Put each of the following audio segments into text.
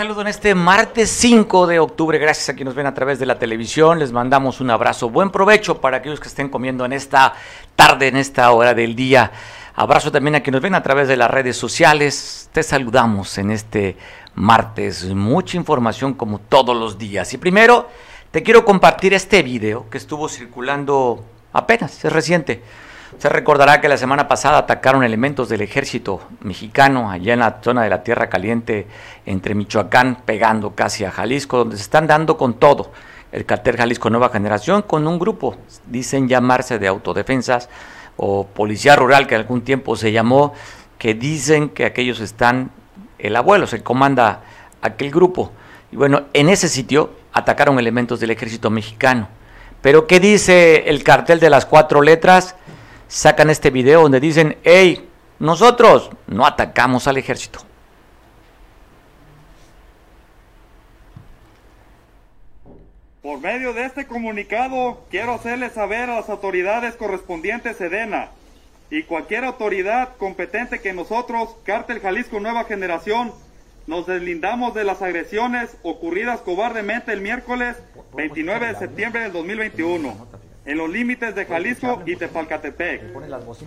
saludo en este martes 5 de octubre. Gracias a quienes ven a través de la televisión. Les mandamos un abrazo. Buen provecho para aquellos que estén comiendo en esta tarde, en esta hora del día. Abrazo también a quienes ven a través de las redes sociales. Te saludamos en este martes. Mucha información como todos los días. Y primero, te quiero compartir este video que estuvo circulando apenas, es reciente se recordará que la semana pasada atacaron elementos del ejército mexicano allá en la zona de la Tierra Caliente entre Michoacán, pegando casi a Jalisco, donde se están dando con todo. El cartel Jalisco Nueva Generación con un grupo, dicen llamarse de autodefensas o policía rural que algún tiempo se llamó, que dicen que aquellos están, el abuelo se comanda aquel grupo. Y bueno, en ese sitio atacaron elementos del ejército mexicano. Pero ¿qué dice el cartel de las cuatro letras? Sacan este video donde dicen, hey, nosotros no atacamos al ejército. Por medio de este comunicado, quiero hacerles saber a las autoridades correspondientes Sedena y cualquier autoridad competente que nosotros, Cártel Jalisco Nueva Generación, nos deslindamos de las agresiones ocurridas cobardemente el miércoles 29 de septiembre del 2021 en los límites de Jalisco y Tepalcatepec,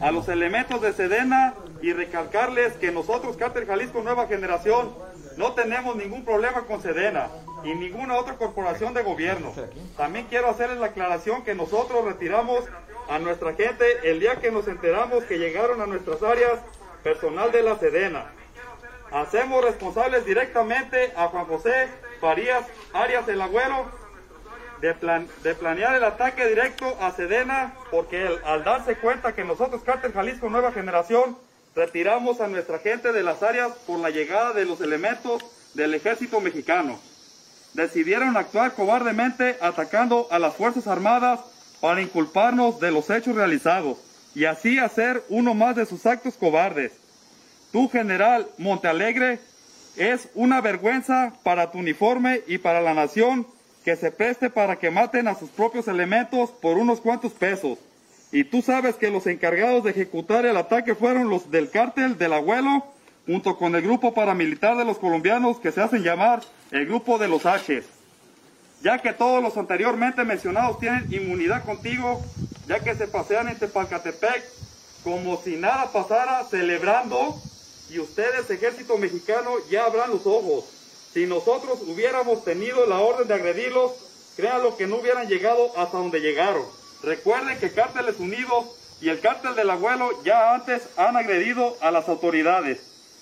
a los elementos de Sedena y recalcarles que nosotros, Cártel Jalisco Nueva Generación, no tenemos ningún problema con Sedena y ninguna otra corporación de gobierno. También quiero hacerles la aclaración que nosotros retiramos a nuestra gente el día que nos enteramos que llegaron a nuestras áreas personal de la Sedena. Hacemos responsables directamente a Juan José Farías Arias el Agüero de, planear el ataque directo a Sedena, porque al darse cuenta que nosotros, Cártel Jalisco Nueva Generación, retiramos a nuestra gente de las áreas por la llegada de los elementos del ejército mexicano. Decidieron actuar cobardemente atacando a las Fuerzas Armadas para inculparnos de los hechos realizados y así hacer uno más de sus actos cobardes. Tu general Montealegre es una vergüenza para tu uniforme y para la nación que se preste para que maten a sus propios elementos por unos cuantos pesos. Y tú sabes que los encargados de ejecutar el ataque fueron los del cártel del abuelo, junto con el grupo paramilitar de los colombianos que se hacen llamar el grupo de los H. Ya que todos los anteriormente mencionados tienen inmunidad contigo, ya que se pasean en Tepalcatepec como si nada pasara, celebrando, y ustedes, ejército mexicano, ya abran los ojos si nosotros hubiéramos tenido la orden de agredirlos, créanlo que no hubieran llegado hasta donde llegaron. Recuerden que Cárteles Unidos y el Cártel del Abuelo ya antes han agredido a las autoridades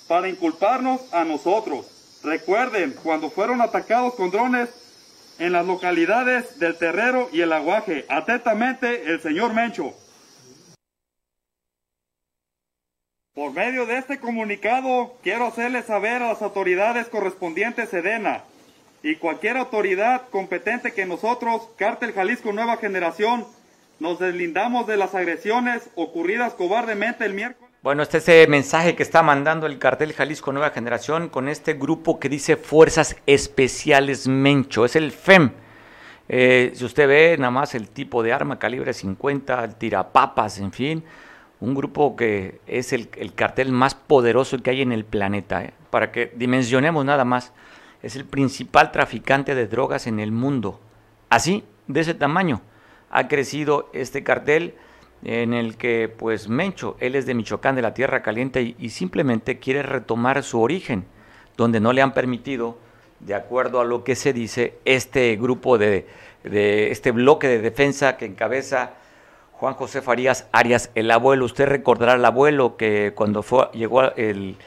para inculparnos a nosotros. Recuerden cuando fueron atacados con drones en las localidades del Terrero y el Aguaje. Atentamente, el señor Mencho. Por medio de este comunicado, quiero hacerles saber a las autoridades correspondientes Sedena y cualquier autoridad competente que nosotros, Cártel Jalisco Nueva Generación, nos deslindamos de las agresiones ocurridas cobardemente el miércoles. Bueno, este es el mensaje que está mandando el cartel Jalisco Nueva Generación con este grupo que dice Fuerzas Especiales Mencho, es el FEM. Eh, si usted ve nada más el tipo de arma calibre 50, el tirapapas, en fin, un grupo que es el, cartel más poderoso que hay en el planeta, ¿eh? para que dimensionemos nada más, es el principal traficante de drogas en el mundo. Así, de ese tamaño, ha crecido este cartel en el que pues Mencho, él es de Michoacán, de la Tierra Caliente, y, simplemente quiere retomar su origen, donde no le han permitido, de acuerdo a lo que se dice, este grupo de, de este bloque de defensa que encabeza Juan José Farías Arias, el abuelo. Usted recordará al abuelo que cuando fue, llegó el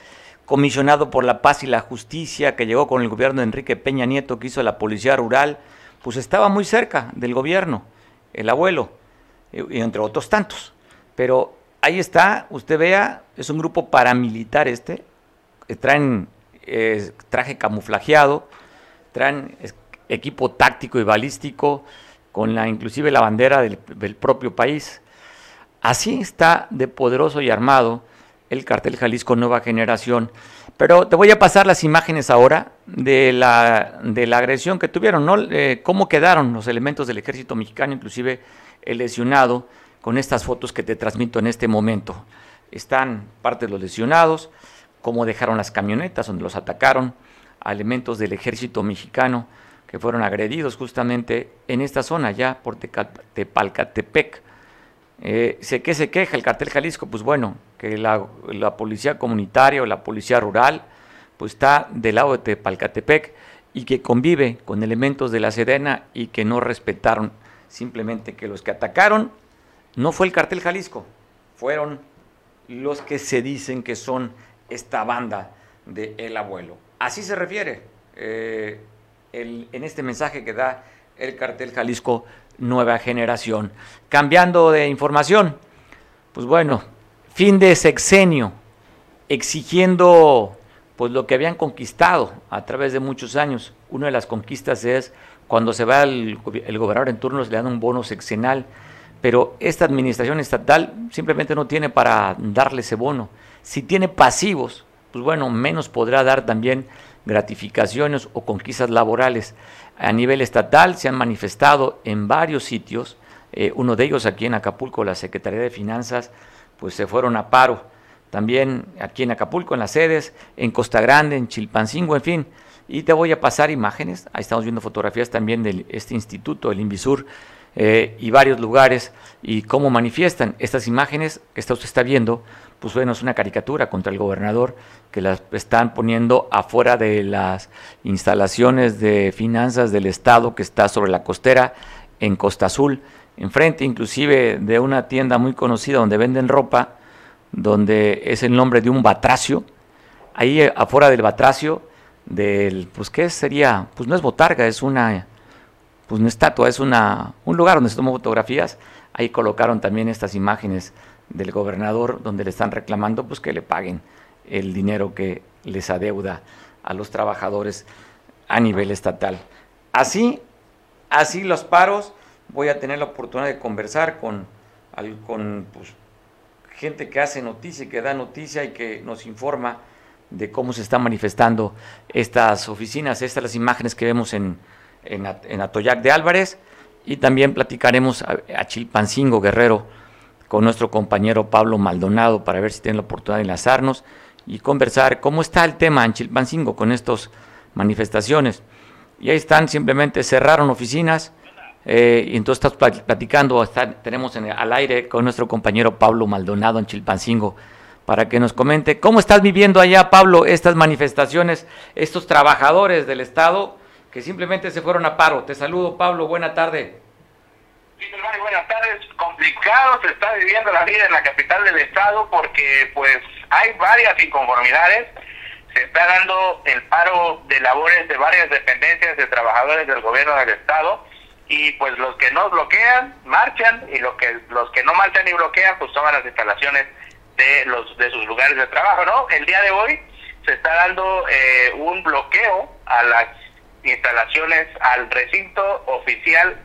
comisionado por la paz y la justicia, que llegó con el gobierno de Enrique Peña Nieto, que hizo la policía rural, pues estaba muy cerca del gobierno, el abuelo, y entre otros tantos. Pero ahí está, usted vea, es un grupo paramilitar este, traen eh, traje camuflajeado, traen equipo táctico y balístico, con la inclusive la bandera del, propio país. Así está de poderoso y armado el cartel Jalisco Nueva Generación. Pero te voy a pasar las imágenes ahora de la, de la agresión que tuvieron, ¿no? Eh, cómo quedaron los elementos del ejército mexicano, inclusive el lesionado, con estas fotos que te transmito en este momento. Están parte de los lesionados, cómo dejaron las camionetas donde los atacaron, elementos del ejército mexicano que fueron agredidos justamente en esta zona, ya por Tepalcatepec. Eh, ¿Qué se queja el cartel Jalisco? Pues bueno, que la, policía comunitaria o la policía rural pues está del lado de Tepalcatepec y que convive con elementos de la Sedena y que no respetaron simplemente que los que atacaron no fue el cartel Jalisco, fueron los que se dicen que son esta banda de El Abuelo. Así se refiere eh, en este mensaje que da el cartel Jalisco Nueva Generación. Cambiando de información, pues bueno, fin de sexenio, exigiendo pues lo que habían conquistado a través de muchos años. Una de las conquistas es cuando se va el, gobernador en turno, le dan un bono sexenal, pero esta administración estatal simplemente no tiene para darle ese bono. Si tiene pasivos, pues bueno, menos podrá dar también gratificaciones o conquistas laborales. A nivel estatal se han manifestado en varios sitios, eh, uno de ellos aquí en Acapulco, la Secretaría de Finanzas, pues se fueron a paro. También aquí en Acapulco, en las sedes, en Costa Grande, en Chilpancingo, en fin. Y te voy a pasar imágenes, ahí estamos viendo fotografías también de este instituto, el Invisur, eh, y varios lugares, y cómo manifiestan estas imágenes que usted está viendo, pues bueno, es una caricatura contra el gobernador que las están poniendo afuera de las instalaciones de finanzas del Estado que está sobre la costera en Costa Azul, enfrente inclusive de una tienda muy conocida donde venden ropa, donde es el nombre de un batracio, ahí eh, afuera del batracio, del, pues qué sería, pues no es botarga, es una, pues una estatua, es una, un lugar donde se toman fotografías, ahí colocaron también estas imágenes del gobernador donde le están reclamando pues que le paguen el dinero que les adeuda a los trabajadores a nivel estatal. Así, así los paros, voy a tener la oportunidad de conversar con, con pues, gente que hace noticia, que da noticia y que nos informa de cómo se están manifestando estas oficinas, estas las imágenes que vemos en, en, Atoyac de Álvarez y también platicaremos a, Chilpancingo Guerrero con nuestro compañero Pablo Maldonado para ver si tiene la oportunidad de enlazarnos y conversar cómo está el tema en Chilpancingo con estas manifestaciones. Y ahí están, simplemente cerraron oficinas eh, y entonces estás platicando, tenemos en, al aire con nuestro compañero Pablo Maldonado en Chilpancingo para que nos comente cómo estás viviendo allá, Pablo, estas manifestaciones, estos trabajadores del Estado que simplemente se fueron a paro. Te saludo, Pablo, buena tarde buenas tardes. Complicado se está viviendo la vida en la capital del estado porque pues hay varias inconformidades. Se está dando el paro de labores de varias dependencias de trabajadores del gobierno del estado y pues los que no bloquean marchan y los que los que no marchan y bloquean pues toman las instalaciones de los de sus lugares de trabajo, ¿no? El día de hoy se está dando eh, un bloqueo a las instalaciones al recinto oficial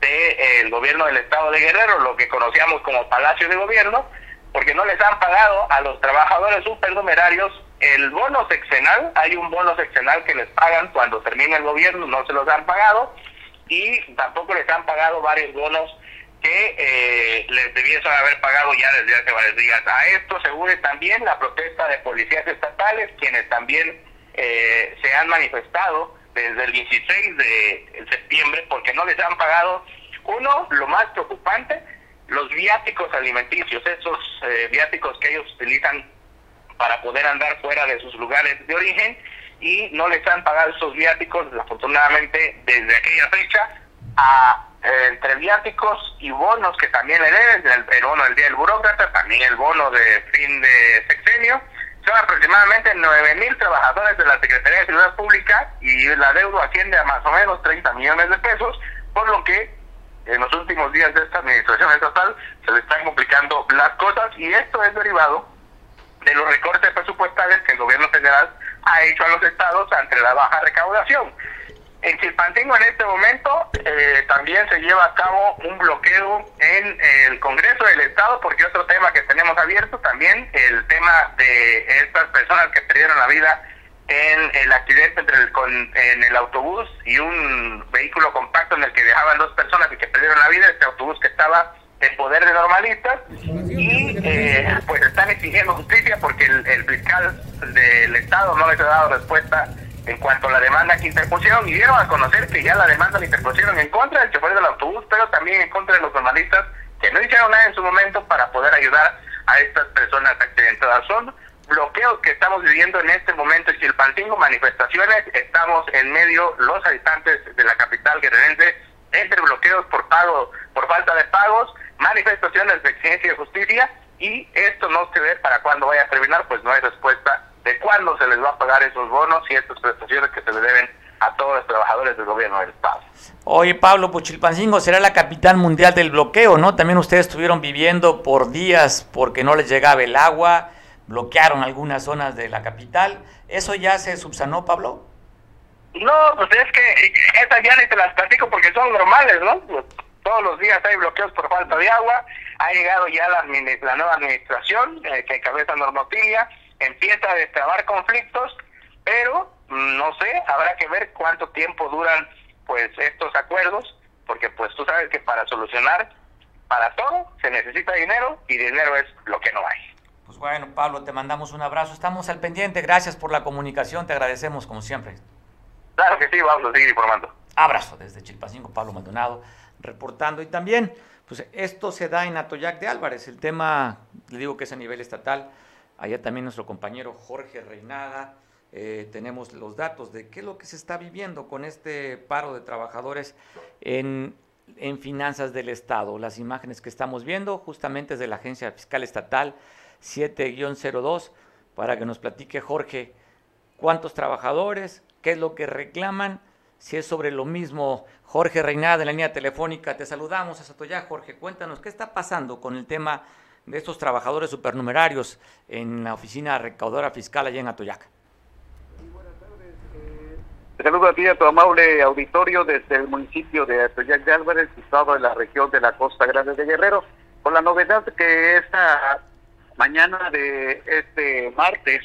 del gobierno del estado de Guerrero, lo que conocíamos como Palacio de Gobierno, porque no les han pagado a los trabajadores supernumerarios el bono sexenal, hay un bono sexenal que les pagan cuando termina el gobierno, no se los han pagado, y tampoco les han pagado varios bonos que eh, les debiesen haber pagado ya desde hace varios días. A esto se une también la protesta de policías estatales, quienes también eh, se han manifestado desde el 16 de septiembre porque no les han pagado, uno, lo más preocupante, los viáticos alimenticios, esos eh, viáticos que ellos utilizan para poder andar fuera de sus lugares de origen y no les han pagado esos viáticos, afortunadamente, desde aquella fecha, a eh, entre viáticos y bonos que también le deben, el, el bono del Día del Burócrata, también el bono de fin de sexenio, son aproximadamente 9 mil trabajadores de la Secretaría de Seguridad Pública y la deuda asciende a más o menos 30 millones de pesos, por lo que en los últimos días de esta administración estatal se le están complicando las cosas y esto es derivado de los recortes presupuestales que el gobierno federal ha hecho a los estados ante la baja recaudación. En Chilpancingo en este momento eh, también se lleva a cabo un bloqueo en el Congreso del Estado porque otro tema que tenemos abierto también, el tema de estas personas que perdieron la vida en el accidente entre el, con, en el autobús y un vehículo compacto en el que viajaban dos personas y que perdieron la vida, este autobús que estaba en poder de normalistas. Y eh, pues están exigiendo justicia porque el, el fiscal del Estado no les ha dado respuesta en cuanto a la demanda que interpusieron y dieron a conocer que ya la demanda la interpusieron en contra del chofer del autobús, pero también en contra de los normalistas que no hicieron nada en su momento para poder ayudar a estas personas accidentadas. Son bloqueos que estamos viviendo en este momento en Chilpancingo, manifestaciones, estamos en medio, los habitantes de la capital guerrerense, entre bloqueos por pago, por falta de pagos, manifestaciones de exigencia de justicia, y esto no se ve para cuándo vaya a terminar, pues no hay respuesta de cuándo se les va a pagar esos bonos y estas prestaciones que se le deben a todos los trabajadores del gobierno del Estado. Oye, Pablo, Puchilpancingo será la capital mundial del bloqueo, ¿no? También ustedes estuvieron viviendo por días porque no les llegaba el agua, bloquearon algunas zonas de la capital. ¿Eso ya se subsanó, Pablo? No, pues es que estas ya ni te las platico porque son normales, ¿no? Todos los días hay bloqueos por falta de agua. Ha llegado ya la, la nueva administración eh, que encabeza Normotilia. Empieza a destrabar conflictos, pero mm, no sé, habrá que ver cuánto tiempo duran pues estos acuerdos, porque pues tú sabes que para solucionar para todo se necesita dinero y dinero es lo que no hay. Pues bueno, Pablo, te mandamos un abrazo. Estamos al pendiente. Gracias por la comunicación. Te agradecemos como siempre. Claro que sí, vamos a seguir informando. Abrazo desde Chilpacingo, Pablo Maldonado, reportando. Y también, pues esto se da en Atoyac de Álvarez. El tema, le digo que es a nivel estatal. Allá también nuestro compañero Jorge Reinada. Eh, tenemos los datos de qué es lo que se está viviendo con este paro de trabajadores en, en finanzas del Estado. Las imágenes que estamos viendo justamente es de la Agencia Fiscal Estatal 7-02 para que nos platique Jorge cuántos trabajadores, qué es lo que reclaman, si es sobre lo mismo. Jorge Reinada de la línea telefónica, te saludamos a Satoya. Jorge, cuéntanos qué está pasando con el tema de estos trabajadores supernumerarios en la oficina recaudadora fiscal allá en Atoyac. te saludo a ti a tu amable auditorio desde el municipio de Atoyac de Álvarez, situado en la región de la Costa Grande de Guerrero, con la novedad que esta mañana de este martes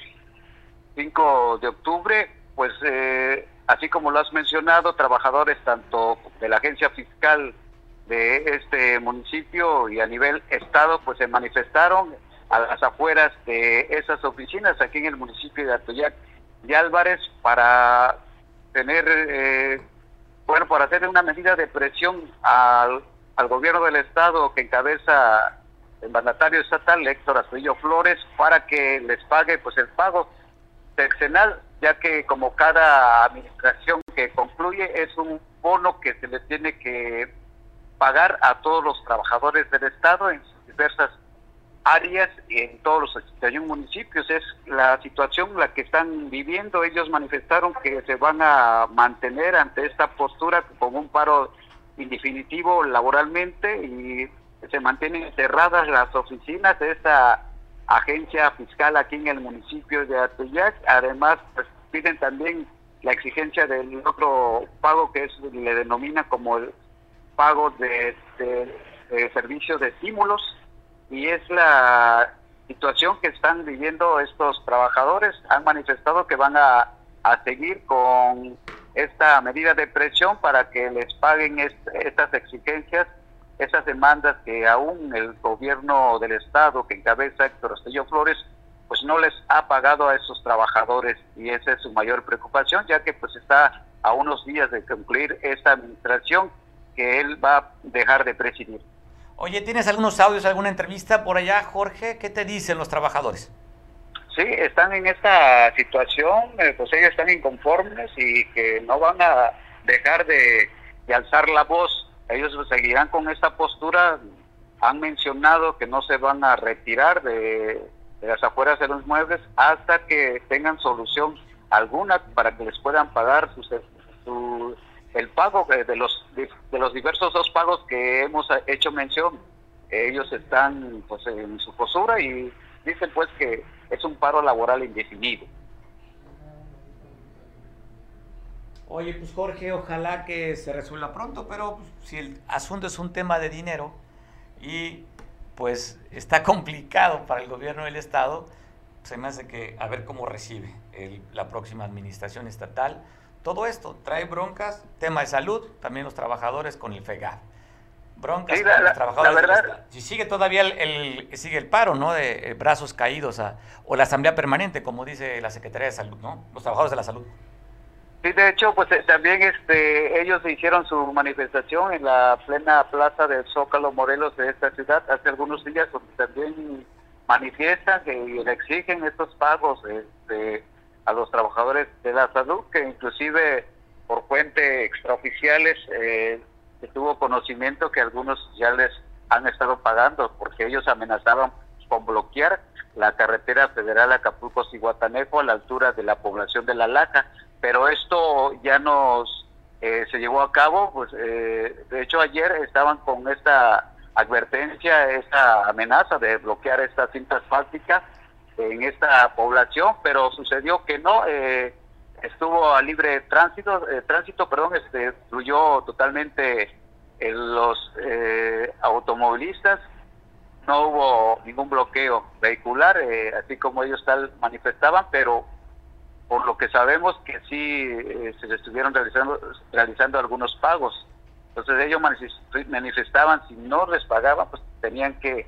5 de octubre, pues eh, así como lo has mencionado, trabajadores tanto de la agencia fiscal de este municipio y a nivel estado, pues se manifestaron a las afueras de esas oficinas aquí en el municipio de Atoyac de Álvarez para tener, eh, bueno, para hacer una medida de presión al, al gobierno del estado que encabeza el mandatario estatal Héctor Astudillo Flores para que les pague pues el pago sexenal, ya que como cada administración que concluye es un bono que se le tiene que pagar a todos los trabajadores del estado en diversas áreas y en todos los 81 municipios. Es la situación la que están viviendo. Ellos manifestaron que se van a mantener ante esta postura con un paro indefinitivo laboralmente y se mantienen cerradas las oficinas de esta agencia fiscal aquí en el municipio de Atoyac. Además, pues, piden también la exigencia del otro pago que es le denomina como el pago de, de, servicios de estímulos y es la situación que están viviendo estos trabajadores. Han manifestado que van a, a seguir con esta medida de presión para que les paguen estas exigencias esas demandas que aún el gobierno del estado que encabeza Héctor Estello Flores pues no les ha pagado a esos trabajadores y esa es su mayor preocupación ya que pues está a unos días de concluir esta administración que él va a dejar de presidir. Oye, ¿tienes algunos audios, alguna entrevista por allá, Jorge? ¿Qué te dicen los trabajadores? Sí, están en esta situación, eh, pues ellos están inconformes y que no van a dejar de, de alzar la voz ellos seguirán con esta postura. Han mencionado que no se van a retirar de, las afueras de los muebles hasta que tengan solución alguna para que les puedan pagar su, el pago de los de los diversos dos pagos que hemos hecho mención. Ellos están pues en su postura y dicen pues que es un paro laboral indefinido. Oye, pues Jorge, ojalá que se resuelva pronto, pero pues, si el asunto es un tema de dinero y pues está complicado para el gobierno del Estado, se me hace que a ver cómo recibe la próxima administración estatal. Todo esto trae broncas, tema de salud, también los trabajadores con el FEGAD. Broncas con los trabajadores. si sigue todavía el, sigue el paro, ¿no? De eh, brazos caídos o la asamblea permanente, como dice la Secretaría de Salud, ¿no? Los trabajadores de la salud. Sí, de hecho, pues eh, también este, ellos hicieron su manifestación en la plena plaza del Zócalo Morelos de esta ciudad hace algunos días, donde también manifiestan y le exigen estos pagos este, a los trabajadores de la salud, que inclusive por fuente extraoficiales eh, tuvo conocimiento que algunos ya les han estado pagando porque ellos amenazaban con bloquear la carretera federal Acapulco-Cihuatanejo a la altura de la población de La Laja, pero esto ya nos eh, se llevó a cabo, pues eh, de hecho ayer estaban con esta advertencia, esta amenaza de bloquear esta cinta asfáltica en esta población, pero sucedió que no, eh, estuvo a libre tránsito, eh, tránsito, perdón, este, fluyó totalmente en los eh, automovilistas, no hubo ningún bloqueo vehicular, eh, así como ellos tal manifestaban, pero por lo que sabemos que sí se estuvieron realizando, realizando algunos pagos. Entonces ellos manifestaban, si no les pagaban, pues tenían que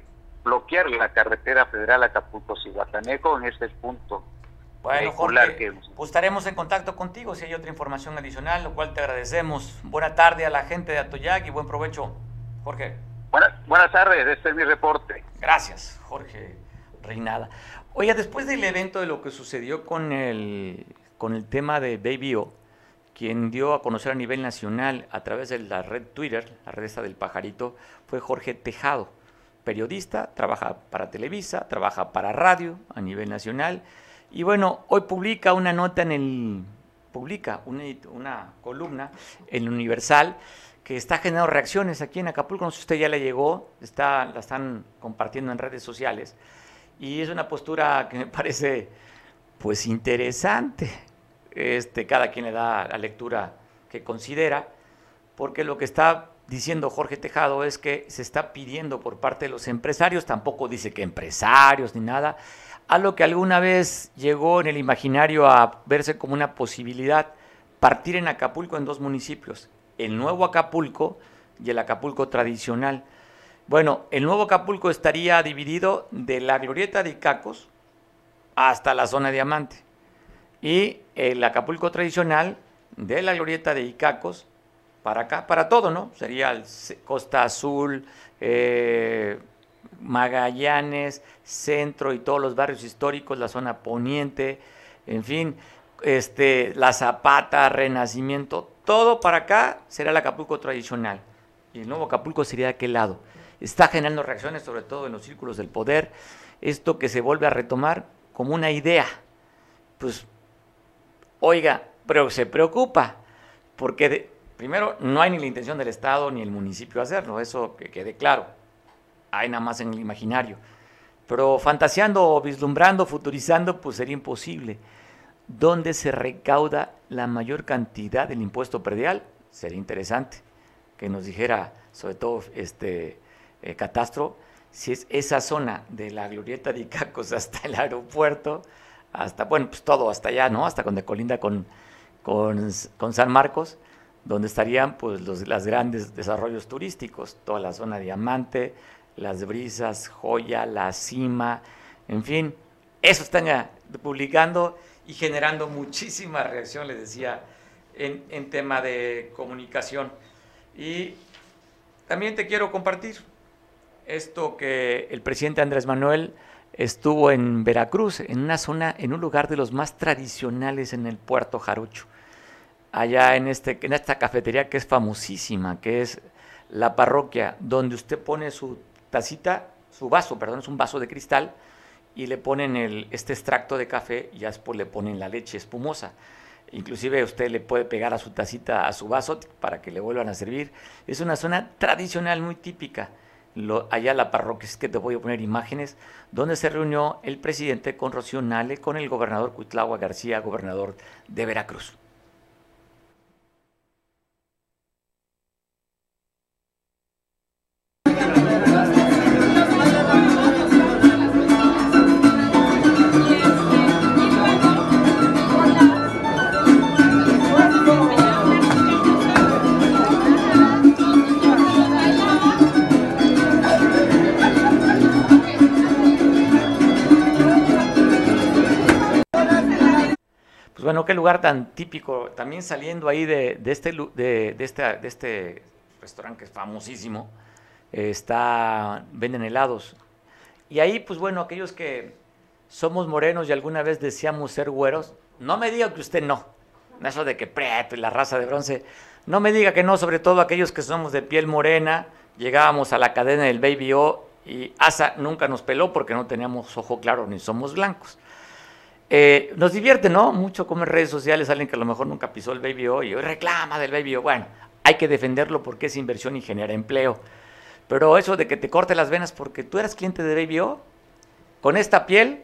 bloquear la carretera federal Acapulco-Cihuatanejo en este punto. Bueno, Jorge, pues estaremos en contacto contigo si hay otra información adicional, lo cual te agradecemos. Buena tarde a la gente de Atoyac y buen provecho, Jorge. Buenas, buenas tardes, este es mi reporte. Gracias, Jorge Reinada. Oiga, después del evento de lo que sucedió con el, con el tema de Baby O, quien dio a conocer a nivel nacional a través de la red Twitter, la red esta del pajarito, fue Jorge Tejado, periodista, trabaja para Televisa, trabaja para radio a nivel nacional. Y bueno, hoy publica una nota en el, publica una, columna en Universal que está generando reacciones aquí en Acapulco, no sé si usted ya le llegó, está, la están compartiendo en redes sociales, y es una postura que me parece pues interesante, este, cada quien le da la lectura que considera, porque lo que está diciendo Jorge Tejado es que se está pidiendo por parte de los empresarios, tampoco dice que empresarios ni nada, a lo que alguna vez llegó en el imaginario a verse como una posibilidad, partir en Acapulco en dos municipios, el nuevo Acapulco y el Acapulco tradicional. Bueno, el nuevo Acapulco estaría dividido de la glorieta de Icacos hasta la zona diamante. Y el Acapulco tradicional de la glorieta de Icacos para acá, para todo, ¿no? Sería el Costa Azul, eh, Magallanes, Centro y todos los barrios históricos, la zona poniente, en fin, este, La Zapata, Renacimiento, todo para acá será el Acapulco tradicional. Y el nuevo Acapulco sería de aquel lado. Está generando reacciones, sobre todo en los círculos del poder. Esto que se vuelve a retomar como una idea. Pues, oiga, pero se preocupa, porque primero no hay ni la intención del Estado ni el municipio hacerlo, eso que quede claro hay nada más en el imaginario. Pero fantaseando, vislumbrando, futurizando, pues sería imposible. ¿Dónde se recauda la mayor cantidad del impuesto predial? Sería interesante que nos dijera, sobre todo este eh, Catastro, si es esa zona de la glorieta de Icacos hasta el aeropuerto, hasta, bueno, pues todo hasta allá, ¿no? Hasta donde colinda con, con, con San Marcos, donde estarían pues los las grandes desarrollos turísticos, toda la zona Diamante, las brisas, joya, la cima, en fin, eso están publicando y generando muchísima reacción, les decía, en, en tema de comunicación. Y también te quiero compartir esto que el presidente Andrés Manuel estuvo en Veracruz, en una zona, en un lugar de los más tradicionales en el puerto Jarucho, allá en, este, en esta cafetería que es famosísima, que es la parroquia, donde usted pone su tacita, su vaso, perdón, es un vaso de cristal, y le ponen el, este extracto de café y después le ponen la leche espumosa. Inclusive usted le puede pegar a su tacita, a su vaso, para que le vuelvan a servir. Es una zona tradicional muy típica. Allá la parroquia, es que te voy a poner imágenes, donde se reunió el presidente con Rocío Nale, con el gobernador Cuitlagua García, gobernador de Veracruz. Pues bueno, qué lugar tan típico. También saliendo ahí de, este, de, este, de este restaurante que es famosísimo, está, venden helados. Y ahí, pues bueno, aquellos que somos morenos y alguna vez deseamos ser güeros, no me diga que usted no. Eso de que preto y la raza de bronce. No me diga que no, sobre todo aquellos que somos de piel morena. Llegábamos a la cadena del Baby O y Asa nunca nos peló porque no teníamos ojo claro ni somos blancos. Eh, nos divierte, ¿no? Mucho como en redes sociales alguien que a lo mejor nunca pisó el Baby O y hoy reclama del Baby. Bueno, hay que defenderlo porque es inversión y genera empleo. Pero eso de que te corte las venas porque tú eras cliente de Baby con esta piel,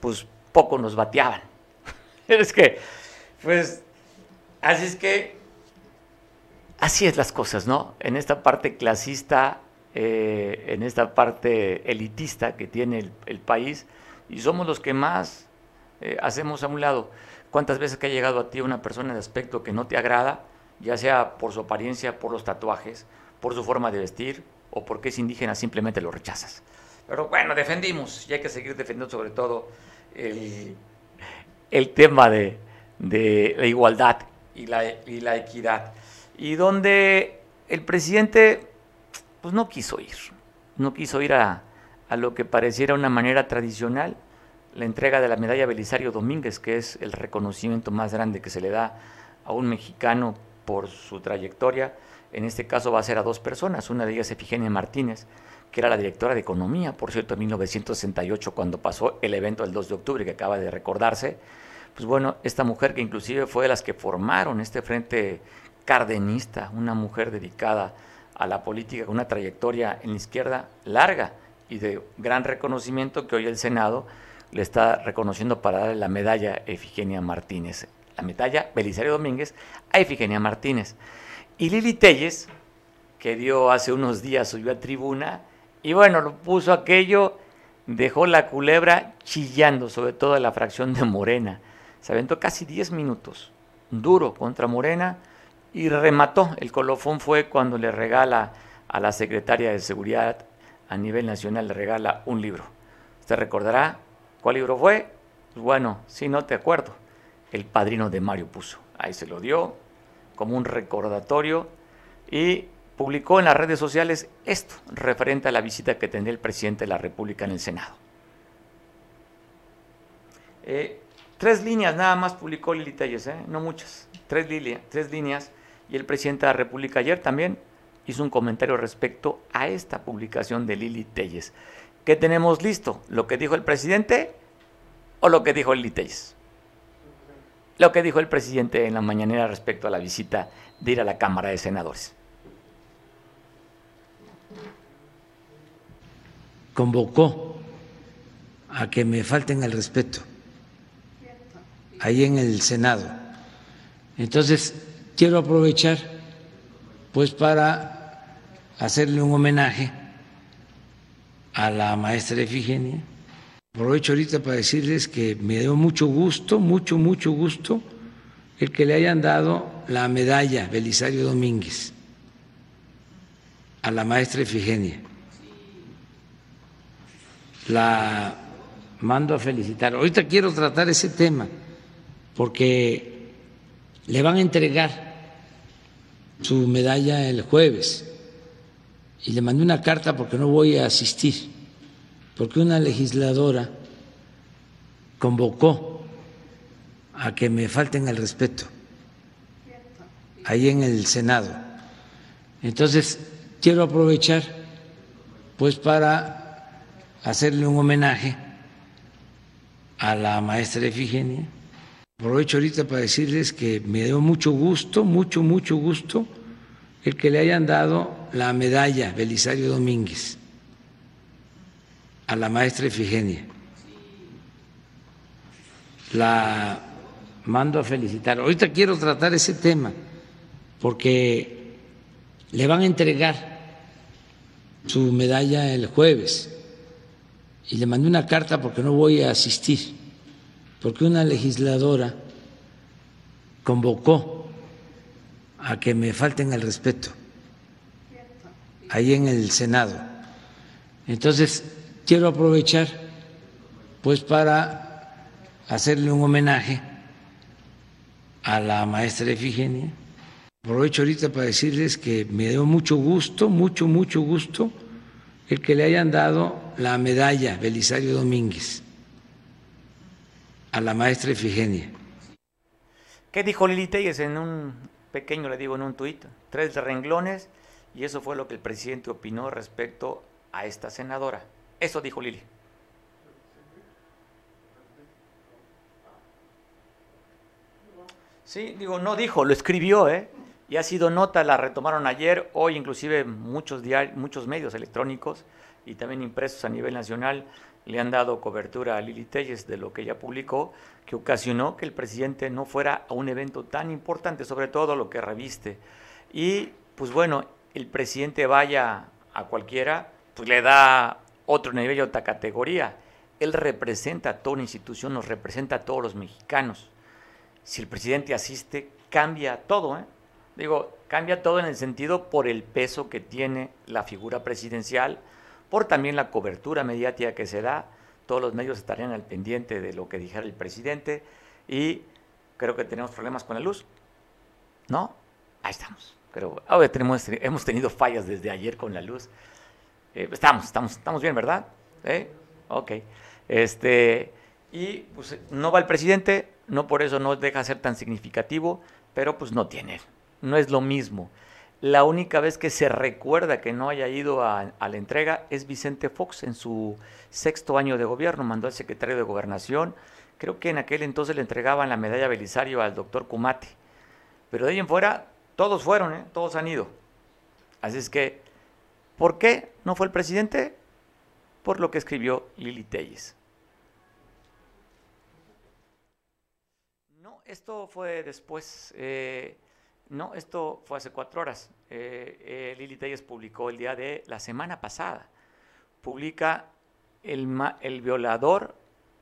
pues poco nos bateaban. es que, pues, así es que, así es las cosas, ¿no? En esta parte clasista, eh, en esta parte elitista que tiene el, país, y somos los que más eh, hacemos a un lado. ¿Cuántas veces que ha llegado a ti una persona de aspecto que no te agrada, ya sea por su apariencia, por los tatuajes, por su forma de vestir, o porque es indígena, simplemente lo rechazas? Pero bueno, defendimos y hay que seguir defendiendo sobre todo el, tema de, la igualdad y la, y la equidad. Y donde el presidente pues no quiso ir, no quiso ir a, a lo que pareciera una manera tradicional, la entrega de la medalla Belisario Domínguez, que es el reconocimiento más grande que se le da a un mexicano por su trayectoria. En este caso va a ser a dos personas, una de ellas Efigenia Martínez, que era la directora de Economía, por cierto, en 1968, cuando pasó el evento del 2 de octubre, que acaba de recordarse. Pues bueno, esta mujer que inclusive fue de las que formaron este frente cardenista, una mujer dedicada a la política con una trayectoria en la izquierda larga y de gran reconocimiento que hoy el Senado le está reconociendo para darle la medalla a Efigenia Martínez, la medalla Belisario Domínguez a Efigenia Martínez. Y Lili Telles, que dio hace unos días, subió a tribuna y bueno, lo puso aquello, dejó la culebra chillando, sobre todo la fracción de Morena. Se aventó casi 10 minutos, duro contra Morena, y remató. El colofón fue cuando le regala a la secretaria de Seguridad a nivel nacional, le regala un libro. Usted recordará cuál libro fue. Bueno, si no te acuerdo, El Padrino de Mario Puso. Ahí se lo dio como un recordatorio y publicó en las redes sociales esto referente a la visita que tendría el presidente de la República en el Senado. Eh, tres líneas nada más publicó Lili Telles, ¿eh? no muchas, tres, tres líneas. Y el presidente de la República ayer también hizo un comentario respecto a esta publicación de Lili Telles. ¿Qué tenemos listo? ¿Lo que dijo el presidente o lo que dijo Lili Telles? Lo que dijo el presidente en la mañanera respecto a la visita de ir a la Cámara de Senadores. convocó a que me falten el respeto ahí en el Senado. Entonces, quiero aprovechar pues para hacerle un homenaje a la maestra Efigenia. Aprovecho ahorita para decirles que me dio mucho gusto, mucho, mucho gusto el que le hayan dado la medalla Belisario Domínguez a la maestra Efigenia la mando a felicitar. Ahorita quiero tratar ese tema porque le van a entregar su medalla el jueves y le mandé una carta porque no voy a asistir, porque una legisladora convocó a que me falten el respeto ahí en el Senado. Entonces, quiero aprovechar pues para hacerle un homenaje a la maestra Efigenia. Aprovecho ahorita para decirles que me dio mucho gusto, mucho, mucho gusto el que le hayan dado la medalla Belisario Domínguez a la maestra Efigenia. La mando a felicitar. Ahorita quiero tratar ese tema porque le van a entregar su medalla el jueves y le mandé una carta porque no voy a asistir, porque una legisladora convocó a que me falten el respeto ahí en el Senado. Entonces, quiero aprovechar pues para hacerle un homenaje a la maestra Efigenia. Aprovecho ahorita para decirles que me dio mucho gusto, mucho, mucho gusto el que le hayan dado la medalla Belisario Domínguez a la maestra Efigenia. ¿Qué dijo Lili Telles en un pequeño, le digo, en un tuit? Tres renglones y eso fue lo que el presidente opinó respecto a esta senadora. Eso dijo Lili. Sí, digo, no dijo, lo escribió, ¿eh? Y ha sido nota, la retomaron ayer, hoy inclusive muchos, muchos medios electrónicos y también impresos a nivel nacional le han dado cobertura a Lili Telles de lo que ella publicó, que ocasionó que el presidente no fuera a un evento tan importante, sobre todo lo que reviste. Y pues bueno, el presidente vaya a cualquiera, pues le da otro nivel otra categoría. Él representa a toda una institución, nos representa a todos los mexicanos. Si el presidente asiste, cambia todo, ¿eh? Digo, cambia todo en el sentido por el peso que tiene la figura presidencial, por también la cobertura mediática que se da. Todos los medios estarían al pendiente de lo que dijera el presidente y creo que tenemos problemas con la luz. ¿No? Ahí estamos. Pero ahora tenemos, hemos tenido fallas desde ayer con la luz. Eh, estamos, estamos, estamos bien, ¿verdad? ¿Eh? Ok. Este, y pues no va el presidente, no por eso no deja de ser tan significativo, pero pues no tiene no es lo mismo. La única vez que se recuerda que no haya ido a, la entrega es Vicente Fox en su sexto año de gobierno, mandó al secretario de Gobernación, creo que en aquel entonces le entregaban la medalla Belisario al doctor Cumate, pero de ahí en fuera todos fueron, ¿eh? todos han ido. Así es que, ¿por qué no fue el presidente? Por lo que escribió Lili Telles. No, esto fue después. Eh, no, esto fue hace cuatro horas. Eh, eh, Lili Telles publicó el día de la semana pasada. Publica el, el violador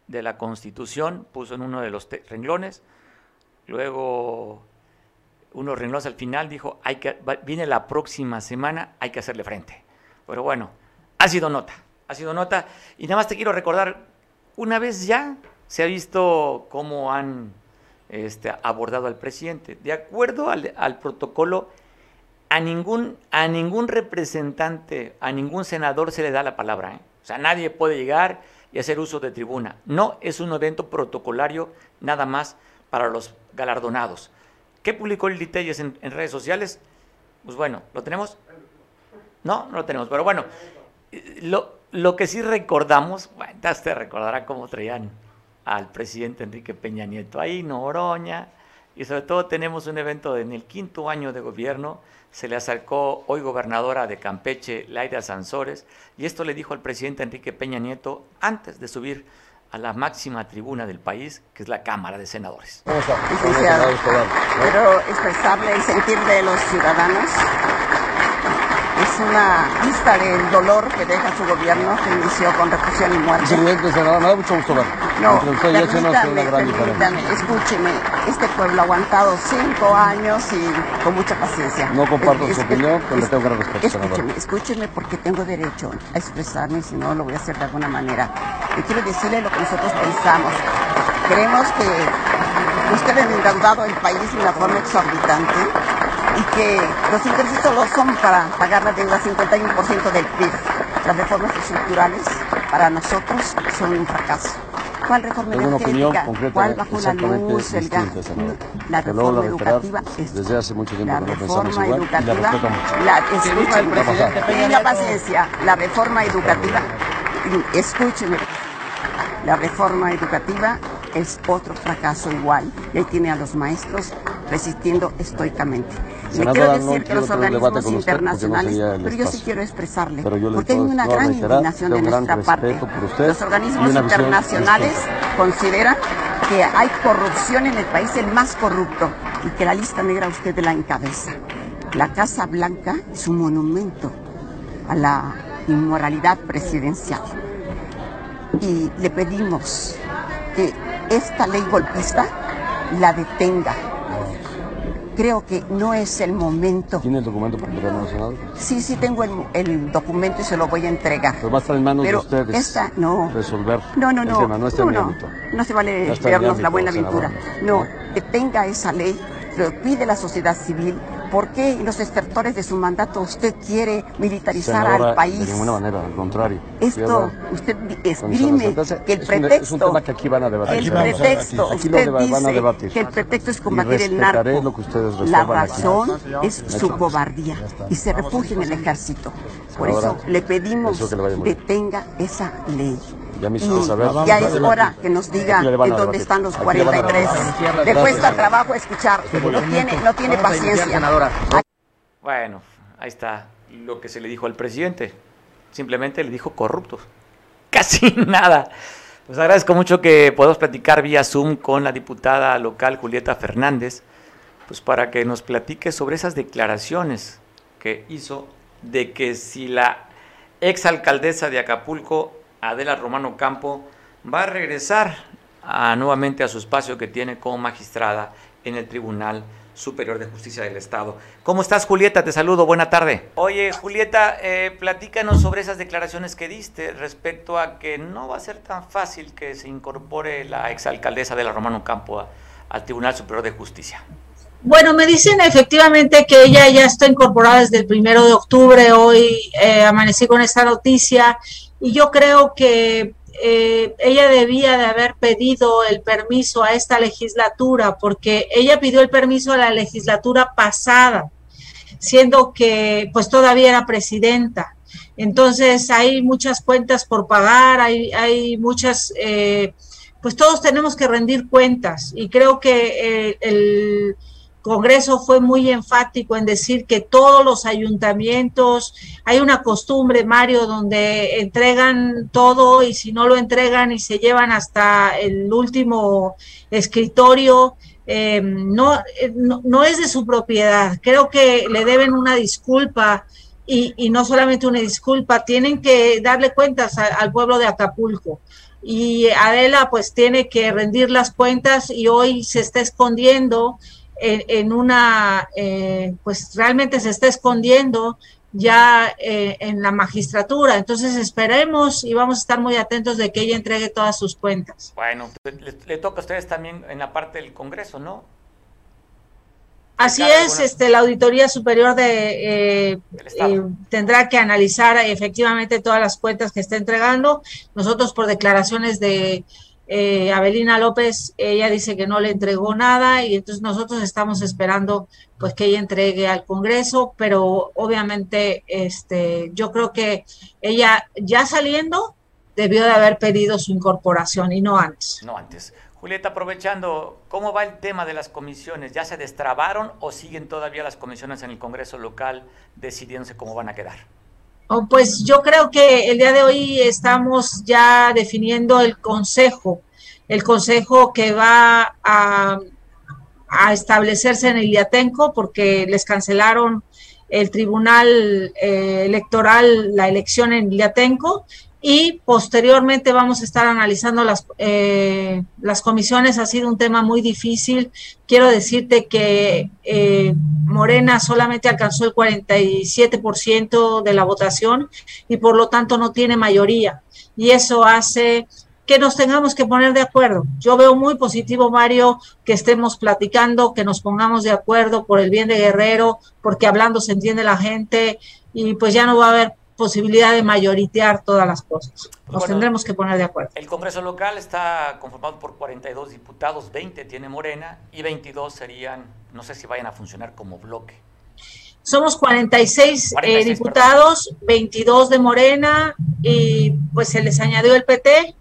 de la Constitución, puso en uno de los renglones. Luego, unos renglones al final dijo, hay que, viene la próxima semana, hay que hacerle frente. Pero bueno, ha sido nota, ha sido nota. Y nada más te quiero recordar, una vez ya se ha visto cómo han este, abordado al presidente. De acuerdo al, protocolo, a ningún, a ningún representante, a ningún senador se le da la palabra. ¿eh? O sea, nadie puede llegar y hacer uso de tribuna. No es un evento protocolario nada más para los galardonados. ¿Qué publicó el Telles en, redes sociales? Pues bueno, ¿lo tenemos? No, no lo tenemos. Pero bueno, lo, lo que sí recordamos, bueno, te recordará cómo traían al presidente Enrique Peña Nieto. Ahí Noroña, y sobre todo tenemos un evento en el quinto año de gobierno, se le acercó hoy gobernadora de Campeche, Laida Sansores, y esto le dijo al presidente Enrique Peña Nieto antes de subir a la máxima tribuna del país, que es la Cámara de Senadores. Quiero expresarle el sentir de los ciudadanos es una lista del dolor que deja su gobierno que inició con represión y muerte. Presidente, senador, me da mucho gusto ver. No, permítame, escúcheme, este pueblo ha aguantado cinco años y con mucha paciencia. No comparto su opinión, pero le tengo que respeto, escúcheme, escúcheme porque tengo derecho a expresarme, si no lo voy a hacer de alguna manera. Y quiero decirle lo que nosotros pensamos. Creemos que ustedes han endeudado el país de una forma exorbitante y que los intereses solo son para pagar la deuda 51% del PIB. Las reformas estructurales para nosotros son un fracaso. ¿Cuál reforma energética? ¿Cuál bajo la luz, el gas? La reforma educativa. Desde hace mucho tiempo la reforma educativa. La, escúcheme, tenga paciencia. La reforma educativa, escúcheme. La reforma educativa es otro fracaso igual. Y ahí tiene a los maestros resistiendo estoicamente. Le quiero decir que los organismos internacionales, pero yo sí quiero expresarle, porque hay una gran indignación de nuestra parte. Los organismos internacionales consideran que hay corrupción en el país, el más corrupto, y que la lista negra usted la encabeza. La Casa Blanca es un monumento a la inmoralidad presidencial. Y le pedimos que esta ley golpista la detenga creo que no es el momento. ¿Tiene el documento para entregarlo al Senado? Sí, sí tengo el, el, documento y se lo voy a entregar. Pero va a estar en manos Pero de ustedes esta, no. resolver no, no, el no, tema, no está no, en mi no, ámbito. no se vale vernos la buena aventura. No, detenga esa ley, lo pide la sociedad civil. ¿Por qué los estertores de su mandato usted quiere militarizar Senadora, al país? De ninguna manera, al contrario. Esto, usted esgrime que el Es un- es un pretexto, tema que aquí van a debatir. el pretexto. Aquí lo usted van a dice debatir. que el pretexto es combatir el narco. lo que ustedes La resuelvan aquí. razón es su cobardía y se refugia en el ejército. Por Senadora, eso le pedimos que detenga esa ley. Ya me Y hizo saber. ya es hora que nos diga en dónde están los Aquí le van a 43. debatir. Le cuesta trabajo escuchar, no tiene, no tiene paciencia. Bueno, ahí está lo que se le dijo al presidente. Simplemente le dijo corruptos. Casi nada. Pues agradezco mucho que podamos platicar vía Zoom con la diputada local Julieta Fernández, pues para que nos platique sobre esas declaraciones que hizo de que si la exalcaldesa de Acapulco, Adela Romano Campo, va a regresar a- nuevamente a su espacio que tiene como magistrada en el Tribunal Superior de Justicia del Estado. ¿Cómo estás, Julieta? Te saludo, buena tarde. Oye, Julieta, eh, platícanos sobre esas declaraciones que diste respecto a que no va a ser tan fácil que se incorpore la exalcaldesa de la Romano Campo a- al Tribunal Superior de Justicia. Bueno, me dicen efectivamente que ella ya está incorporada desde el primero de octubre. Hoy eh, amanecí con esta noticia y yo creo que eh, ella debía de haber pedido el permiso a esta legislatura porque ella pidió el permiso a la legislatura pasada, siendo que pues todavía era presidenta. Entonces hay muchas cuentas por pagar, hay, hay muchas, eh, pues todos tenemos que rendir cuentas y creo que eh, el Congreso fue muy enfático en decir que todos los ayuntamientos, hay una costumbre, Mario, donde entregan todo y si no lo entregan y se llevan hasta el último escritorio, eh, no, eh, no, no es de su propiedad. Creo que le deben una disculpa y, y no solamente una disculpa, tienen que darle cuentas al pueblo de Acapulco. Y Adela pues tiene que rendir las cuentas y hoy se está escondiendo en, en una, eh, pues realmente se está escondiendo ya eh, en la magistratura. Entonces esperemos y vamos a estar muy atentos de que ella entregue todas sus cuentas. Bueno, le, le toca a ustedes también en la parte del Congreso, ¿no? Así es, este, la Auditoría Superior de eh, eh, tendrá que analizar efectivamente todas las cuentas que está entregando. Nosotros por declaraciones de eh, López, ella dice que no le entregó nada y entonces nosotros estamos esperando pues que ella entregue al Congreso, pero obviamente este, yo creo que ella ya saliendo debió de haber pedido su incorporación y no antes. No antes. Julieta, aprovechando, ¿cómo va el tema de las comisiones? ¿Ya se destrabaron o siguen todavía las comisiones en el Congreso local decidiéndose cómo van a quedar? Oh, Pues yo creo que el día de hoy estamos ya definiendo el consejo, el consejo que va a, establecerse en el IATENCO porque les cancelaron el Tribunal eh, Electoral la elección en Iliatenco y posteriormente vamos a estar analizando las, eh, las comisiones. Ha sido un tema muy difícil. Quiero decirte que eh, Morena solamente alcanzó el 47% de la votación y por lo tanto no tiene mayoría. Y eso hace que nos tengamos que poner de acuerdo. Yo veo muy positivo, Mario, que estemos platicando, que nos pongamos de acuerdo por el bien de Guerrero, porque hablando se entiende la gente y pues ya no va a haber posibilidad de mayoritear todas las cosas. Nos Bueno. tendremos que poner de acuerdo. El Congreso local está conformado por 42 diputados, 20 tiene Morena y 22 serían, no sé si vayan a funcionar como bloque. Somos 46, 46, eh, diputados, 22 de Morena y pues se les añadió el PT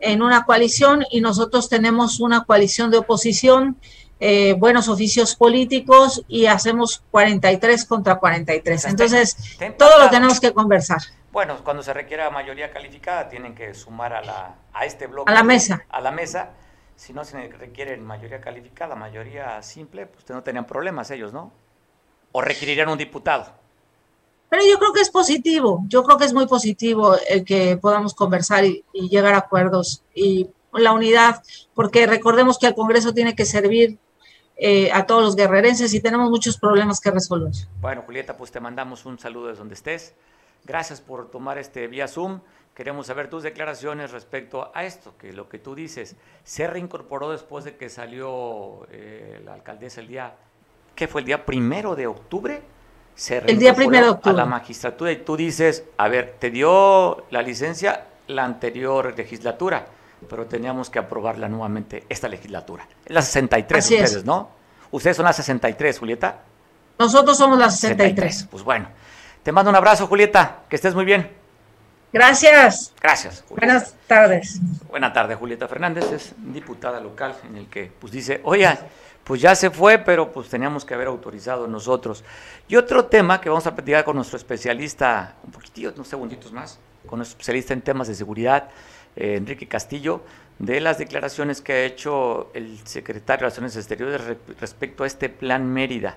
en una coalición y nosotros tenemos una coalición de oposición, eh, buenos oficios políticos y hacemos 43 contra 43. Está- Entonces, todo lo tenemos que conversar. Bueno, cuando se requiera mayoría calificada tienen que sumar a, la, a este bloque. A la mesa. A la mesa. Si no se requiere mayoría calificada, mayoría simple, pues no tenían problemas ellos, ¿no? O requerirían un diputado. Pero yo creo que es positivo, yo creo que es muy positivo el que podamos conversar y, y llegar a acuerdos y la unidad, porque recordemos que el Congreso tiene que servir eh, a todos los guerrerenses y tenemos muchos problemas que resolver. Bueno, Julieta, pues te mandamos un saludo desde donde estés. Gracias por tomar este vía Zoom. Queremos saber tus declaraciones respecto a esto, que lo que tú dices se reincorporó después de que salió eh, la alcaldesa el día, ¿qué fue el día primero de octubre? Se el día primero de octubre. A la magistratura y tú dices, a ver, te dio la licencia la anterior legislatura pero teníamos que aprobarla nuevamente esta legislatura. La 63 ustedes, ¿no? Ustedes son la 63, Julieta. Nosotros somos la 63. Pues bueno, te mando un abrazo, Julieta, que estés muy bien. Gracias. Gracias. Buenas tardes. Buenas tardes, Julieta Fernández, es diputada local en el que pues dice, oye, pues ya se fue, pero pues teníamos que haber autorizado nosotros. Y otro tema que vamos a platicar con nuestro especialista, un poquitito, unos segunditos más, con nuestro especialista en temas de seguridad, eh, Enrique Castillo de las declaraciones que ha hecho el secretario de Relaciones Exteriores respecto a este plan Mérida,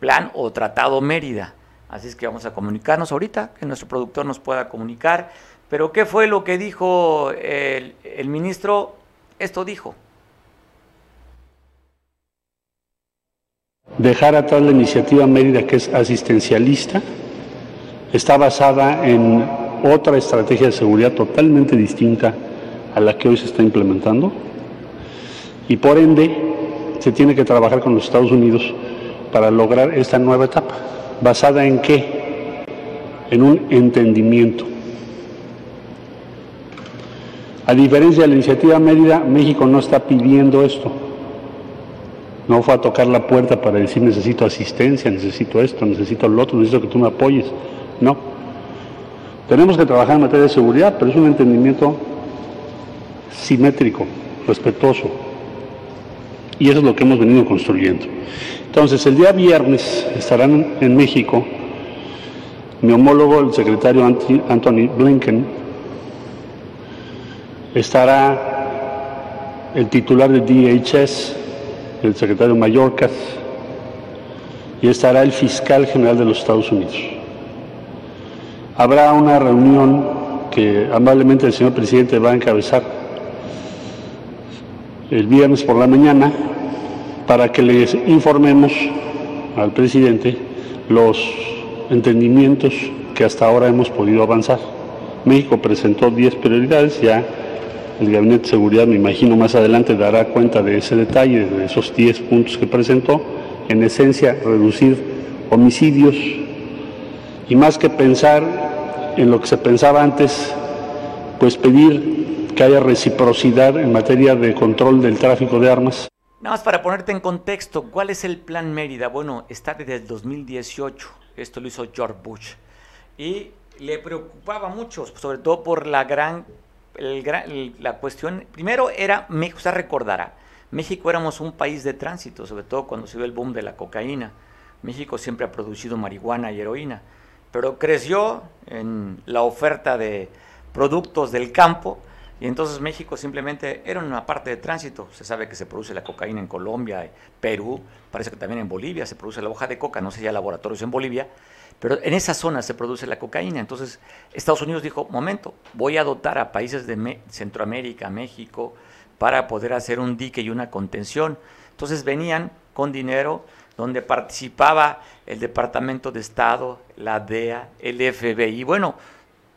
plan o tratado Mérida. Así es que vamos a comunicarnos ahorita, que nuestro productor nos pueda comunicar. Pero ¿qué fue lo que dijo el, el ministro? Esto dijo. Dejar atrás la iniciativa Mérida, que es asistencialista, está basada en otra estrategia de seguridad totalmente distinta a la que hoy se está implementando y por ende se tiene que trabajar con los Estados Unidos para lograr esta nueva etapa. ¿Basada en qué? En un entendimiento. A diferencia de la iniciativa Mérida, México no está pidiendo esto. No fue a tocar la puerta para decir necesito asistencia, necesito esto, necesito lo otro, necesito que tú me apoyes. No. Tenemos que trabajar en materia de seguridad, pero es un entendimiento simétrico, respetuoso. Y eso es lo que hemos venido construyendo. Entonces, el día viernes estarán en México mi homólogo, el secretario Anthony Blinken, estará el titular de DHS, el secretario Mallorcas, y estará el fiscal general de los Estados Unidos. Habrá una reunión que amablemente el señor presidente va a encabezar el viernes por la mañana para que les informemos al presidente los entendimientos que hasta ahora hemos podido avanzar. México presentó 10 prioridades, ya el Gabinete de Seguridad, me imagino, más adelante dará cuenta de ese detalle, de esos 10 puntos que presentó. En esencia, reducir homicidios y más que pensar en lo que se pensaba antes, pues pedir que haya reciprocidad en materia de control del tráfico de armas. Nada más para ponerte en contexto, ¿cuál es el plan Mérida? Bueno, está desde el 2018, esto lo hizo George Bush, y le preocupaba mucho, sobre todo por la gran, la cuestión, primero era, usted recordará, México éramos un país de tránsito, sobre todo cuando se dio el boom de la cocaína. México siempre ha producido marihuana y heroína pero creció en la oferta de productos del campo y entonces México simplemente era una parte de tránsito. Se sabe que se produce la cocaína en Colombia, Perú, parece que también en Bolivia se produce la hoja de coca, no sé si hay laboratorios en Bolivia, pero en esa zona se produce la cocaína. Entonces Estados Unidos dijo, momento, voy a dotar a países de Centroamérica, México, para poder hacer un dique y una contención. Entonces venían con dinero donde participaba el Departamento de Estado, la DEA, el FBI. Bueno,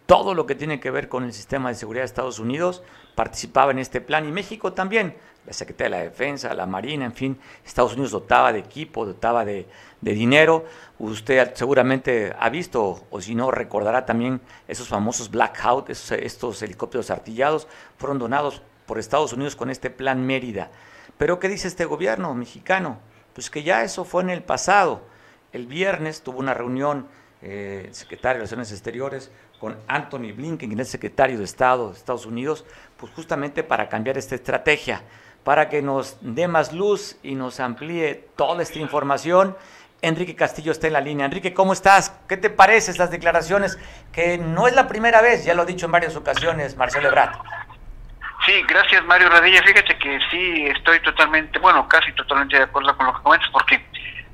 todo lo que tiene que ver con el sistema de seguridad de Estados Unidos participaba en este plan y México también. La Secretaría de la Defensa, la Marina, en fin, Estados Unidos dotaba de equipo, dotaba de, dinero. Usted seguramente ha visto, o si no, recordará también esos famosos Black Hawk, estos helicópteros artillados, fueron donados por Estados Unidos con este plan Mérida. Pero ¿qué dice este gobierno mexicano? Pues que ya eso fue en el pasado. El viernes tuvo una reunión eh, el secretario de Relaciones Exteriores con Anthony Blinken, quien es secretario de Estado de Estados Unidos, pues justamente para cambiar esta estrategia, para que nos dé más luz y nos amplíe toda esta información. Enrique Castillo está en la línea. Enrique, ¿cómo estás? ¿Qué te parecen estas declaraciones? Que no es la primera vez, ya lo ha dicho en varias ocasiones Marcelo Ebrard. Sí, gracias Mario Radilla. Fíjate que sí estoy totalmente, bueno, casi totalmente de acuerdo con lo que comentas, porque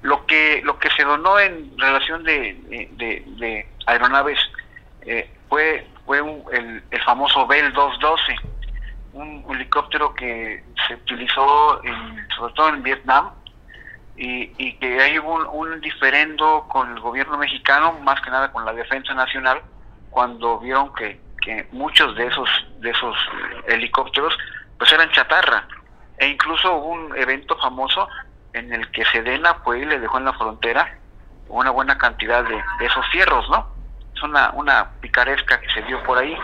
lo que lo que se donó en relación de, de, aeronaves eh, fue fue el, el, famoso Bell 212, un helicóptero que se utilizó en, sobre todo en Vietnam y, y que hay un, un diferendo con el gobierno mexicano, más que nada con la defensa nacional, cuando vieron que, que muchos de esos, de esos helicópteros pues eran chatarra. E incluso hubo un evento famoso en el que Sedena fue y le dejó en la frontera una buena cantidad de, esos fierros, ¿no? Es una, una picaresca que se dio por ahí.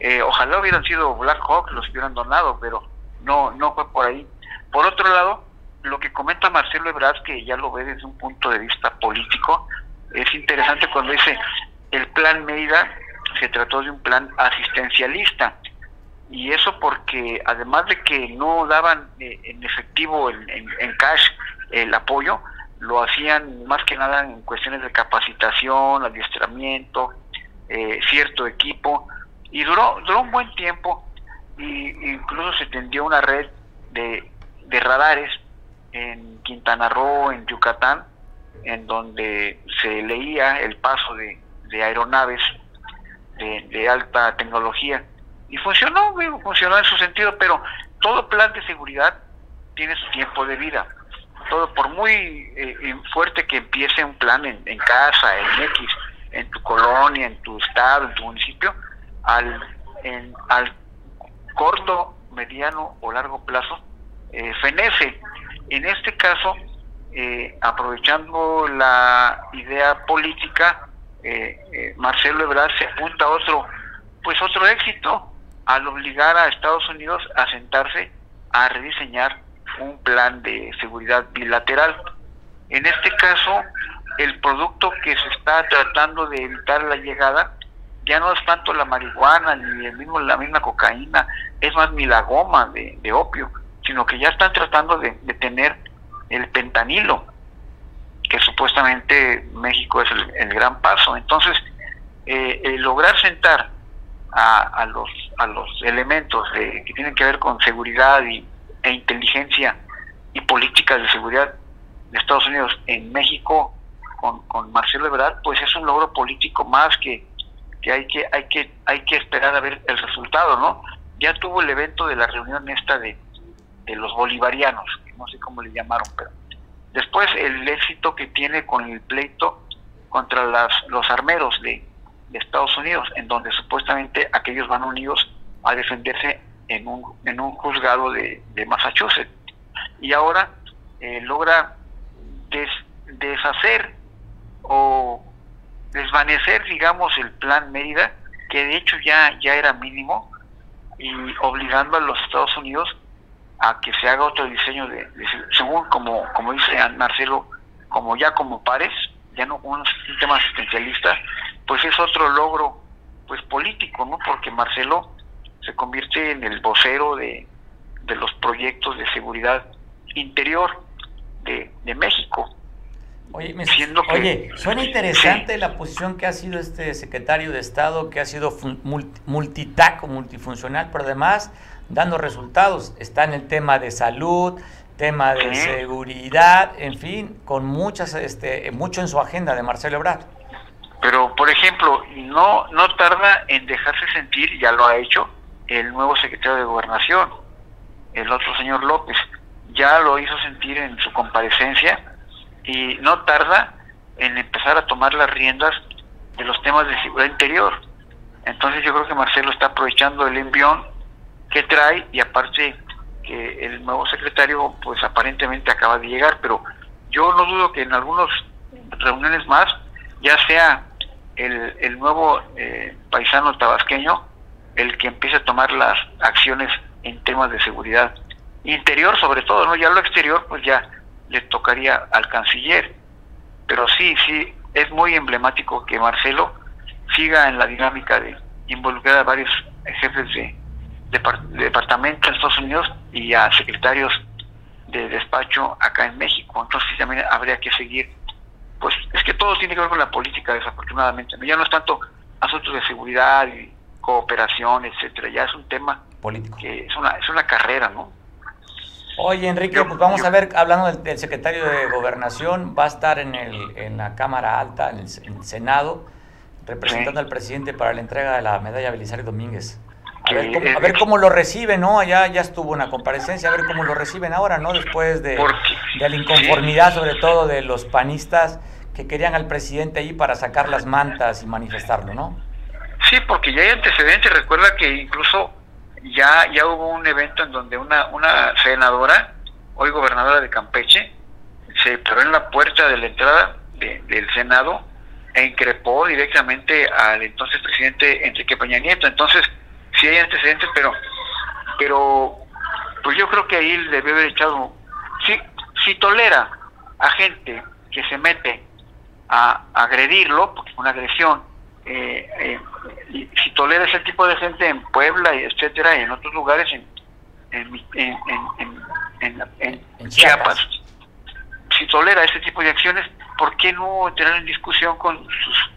Eh, ojalá hubieran sido Black Hawk los hubieran donado, pero no, no fue por ahí. Por otro lado, lo que comenta Marcelo Ebrard, que ya lo ve desde un punto de vista político, es interesante cuando dice el plan Mérida se trató de un plan asistencialista. Y eso porque además de que no daban eh, en efectivo en, en, cash el apoyo lo hacían más que nada en cuestiones de capacitación adiestramiento eh, cierto equipo. Y duró duró un buen tiempo. Y incluso se tendió una red de, de radares en Quintana Roo en Yucatán en donde se leía el paso de, de aeronaves de, alta tecnología y funcionó, funcionó en su sentido, pero todo plan de seguridad tiene su tiempo de vida. Todo, por muy eh, fuerte que empiece un plan en, en, casa, en X, en tu colonia, en tu estado, en tu municipio, al, en, al corto, mediano o largo plazo, eh, fenece. En este caso, eh, aprovechando la idea política, eh, Marcelo Ebrard se apunta a otro, pues otro éxito, al obligar a Estados Unidos a sentarse a rediseñar un plan de seguridad bilateral. En este caso, el producto que se está tratando de evitar la llegada ya no es tanto la marihuana ni el mismo, la misma cocaína, es más ni la goma de, de opio, sino que ya están tratando de, de tener el pentanilo, que supuestamente México es el, gran paso. Entonces, eh, lograr sentar a, a, los, a los elementos de, que tienen que ver con seguridad y, e inteligencia y políticas de seguridad de Estados Unidos en México con, con Marcelo Ebrard, pues es un logro político más que, que hay que hay que hay que esperar a ver el resultado, ¿no? Ya tuvo el evento de la reunión esta de, de los bolivarianos, no sé cómo le llamaron, pero después el éxito que tiene con el pleito contra las, los armeros de, Estados Unidos, en donde supuestamente aquellos van unidos a defenderse en un, en un juzgado de, de Massachusetts. Y ahora eh, logra des, deshacer o desvanecer, digamos, el plan Mérida, que de hecho ya, ya era mínimo, y obligando a los Estados Unidos a que se haga otro diseño de, de según como, como dice Marcelo, como ya como pares, ya no un sistema asistencialista, pues es otro logro pues político, ¿no? Porque Marcelo se convierte en el vocero de, de los proyectos de seguridad interior de, de México. Oye, me, que, oye, suena interesante sí. la posición que ha sido este secretario de Estado, que ha sido multi, multitaco, multifuncional, pero además dando resultados. Está en el tema de salud, tema de sí. seguridad, en fin, con muchas, este, mucho en su agenda de Marcelo Ebrard. Pero, por ejemplo, no, no tarda en dejarse sentir, ya lo ha hecho, el nuevo secretario de Gobernación, el otro señor López. Ya lo hizo sentir en su comparecencia y no tarda en empezar a tomar las riendas de los temas de seguridad interior. Entonces yo creo que Marcelo está aprovechando el envión que trae y aparte que el nuevo secretario pues aparentemente acaba de llegar, pero yo no dudo que en algunas reuniones más ya sea el, el nuevo eh, paisano tabasqueño el que empiece a tomar las acciones en temas de seguridad interior sobre todo, ¿no? Ya lo exterior pues ya le tocaría al canciller, pero sí, sí, es muy emblemático que Marcelo siga en la dinámica de involucrar a varios jefes de, departamento en Estados Unidos y a secretarios de despacho acá en México. Entonces también habría que seguir, pues es que todo tiene que ver con la política, desafortunadamente. Ya no es tanto asuntos de seguridad y cooperación, etcétera, ya es un tema político que es una, es una carrera, ¿no? Oye, Enrique, yo, pues vamos yo, a ver, hablando del, del, secretario de Gobernación, va a estar en, el, en la Cámara Alta, en el, en el Senado, representando sí. al presidente para la entrega de la medalla Belisario Domínguez a, ver cómo, lo reciben, ¿no? Ya, ya estuvo una comparecencia, a ver cómo lo reciben ahora, ¿no? Después de, de la inconformidad, sobre todo de los panistas que querían al presidente ahí para sacar las mantas y manifestarlo, ¿no? Sí, porque ya hay antecedentes. Recuerda que incluso ya, ya hubo un evento en donde una, una senadora, hoy gobernadora de Campeche, se paró en la puerta de la entrada del Senado e increpó directamente al entonces presidente Enrique Peña Nieto. Entonces, sí hay antecedentes, pero, pero pues yo creo que ahí debe haber echado, si, si tolera a gente que se mete a agredirlo, porque es una agresión, eh, eh, y si tolera ese tipo de gente en Puebla, y etcétera, y en otros lugares, en, en, Chiapas, si tolera ese tipo de acciones, ¿por qué no entrar en discusión con sus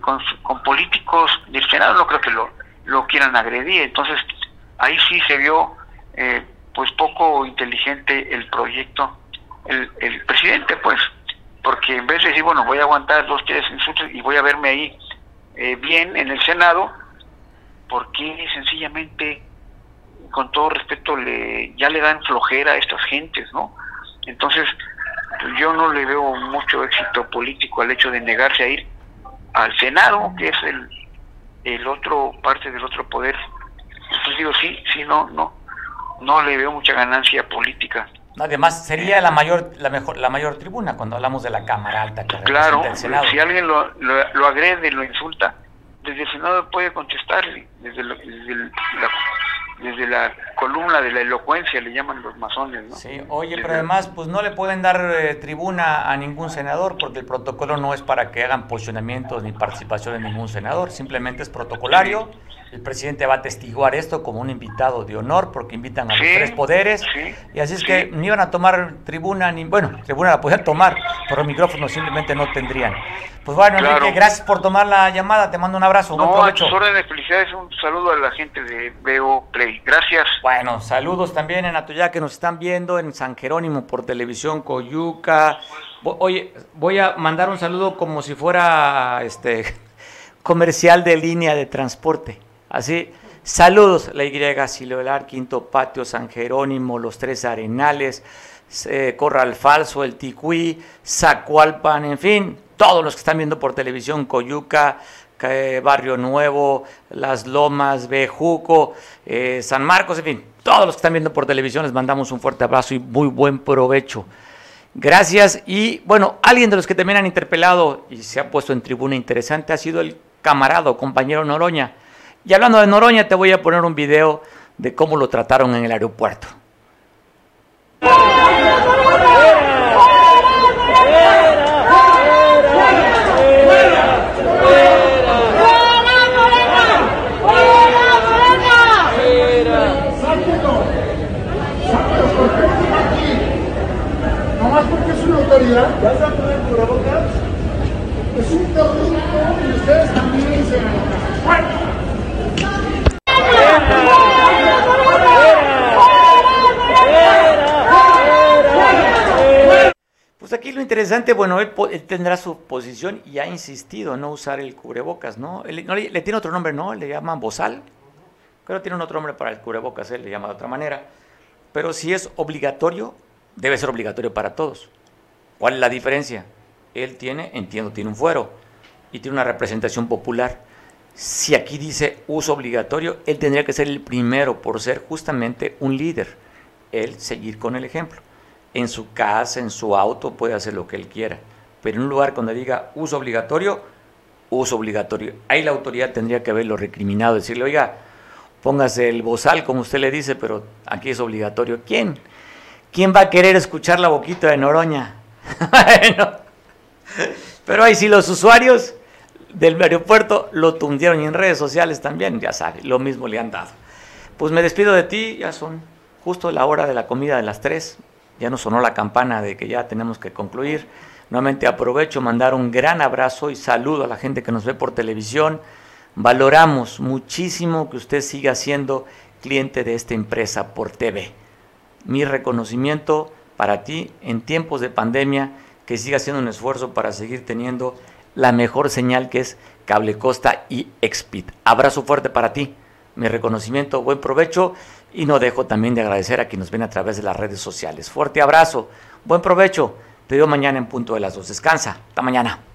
con, políticos del Senado? No creo que lo, lo quieran agredir. Entonces, ahí sí se vio eh, pues poco inteligente el proyecto, el, el presidente, pues, porque en vez de decir, bueno, voy a aguantar dos, tres insultos y voy a verme ahí eh, bien en el Senado, porque sencillamente, con todo respeto, le, ya le dan flojera a estas gentes, ¿no? Entonces, yo no le veo mucho éxito político al hecho de negarse a ir al Senado, que es el, el otro parte del otro poder. Entonces digo, sí, sí, no, no, no le veo mucha ganancia política. Además, sería la mayor, la mejor, la mayor tribuna cuando hablamos de la Cámara Alta que claro, el Senado. si alguien lo, lo, lo, agrede, lo insulta, desde el Senado puede contestarle, desde, desde la desde la columna de la elocuencia, le llaman los masones, ¿no? Sí, oye, pero además, pues no le pueden dar eh, tribuna a ningún senador porque el protocolo no es para que hagan posicionamientos ni participación de ningún senador, simplemente es protocolario. El presidente va a testiguar esto como un invitado de honor porque invitan a los tres poderes. y así es que ni iban a tomar tribuna, ni bueno, tribuna la podían tomar, pero micrófonos simplemente no tendrían. Pues bueno, Enrique, gracias por tomar la llamada. Te mando un abrazo. No, a tus órdenes, felicidades. Un saludo a la gente de Veo Play. Gracias. Bueno, saludos también en Atoyá que nos están viendo en San Jerónimo por televisión Coyuca. Oye, voy a mandar un saludo como si fuera este comercial de línea de transporte. Así, saludos, la Y, Siloelar, Quinto Patio, San Jerónimo, Los Tres Arenales, eh, Corral Falso, El Ticuí, Zacualpan, en fin, todos los que están viendo por televisión, Coyuca, eh, Barrio Nuevo, Las Lomas, Bejuco, eh, San Marcos, en fin, todos los que están viendo por televisión les mandamos un fuerte abrazo y muy buen provecho. Gracias. Y bueno, alguien de los que también han interpelado y se ha puesto en tribuna interesante ha sido el camarado, compañero Noroña. Y hablando de Noroña, te voy a poner un video de cómo lo trataron en el aeropuerto porque es una autoridad. ¿Vas a poner cubrebocas? Es un terreno y ustedes también se van Pues aquí lo interesante, bueno, él, tendrá su posición y ha insistido en no usar el cubrebocas, ¿no? le, tiene otro nombre, ¿no? Le llaman bozal. Creo que tiene otro nombre para el cubrebocas, él le llama de otra manera. Pero si es obligatorio, debe ser obligatorio para todos. ¿Cuál es la diferencia? Él tiene, entiendo, tiene un fuero y tiene una representación popular. Si aquí dice uso obligatorio, él tendría que ser el primero por ser justamente un líder, él seguir con el ejemplo. En su casa, en su auto, puede hacer lo que él quiera, pero en un lugar donde diga uso obligatorio, uso obligatorio. Ahí la autoridad tendría que haberlo recriminado, decirle, oiga, póngase el bozal, como usted le dice, pero aquí es obligatorio. ¿Quién? ¿Quién va a querer escuchar la boquita de Noroña? bueno, pero ahí sí los usuarios del aeropuerto lo tundieron y en redes sociales también, ya sabe, lo mismo le han dado. Pues me despido de ti, ya son justo la hora de la comida de las tres, ya nos sonó la campana de que ya tenemos que concluir. Nuevamente aprovecho mandar un gran abrazo y saludo a la gente que nos ve por televisión. Valoramos muchísimo que usted siga siendo cliente de esta empresa por TV. Mi reconocimiento para ti en tiempos de pandemia, que siga haciendo un esfuerzo para seguir teniendo la mejor señal que es Cable Costa y Expit. Abrazo fuerte para ti. mi reconocimiento, buen provecho y no dejo también de agradecer a quienes nos ven a través de las redes sociales. Fuerte abrazo, buen provecho. Te veo mañana en punto de las dos. Descansa. Hasta mañana.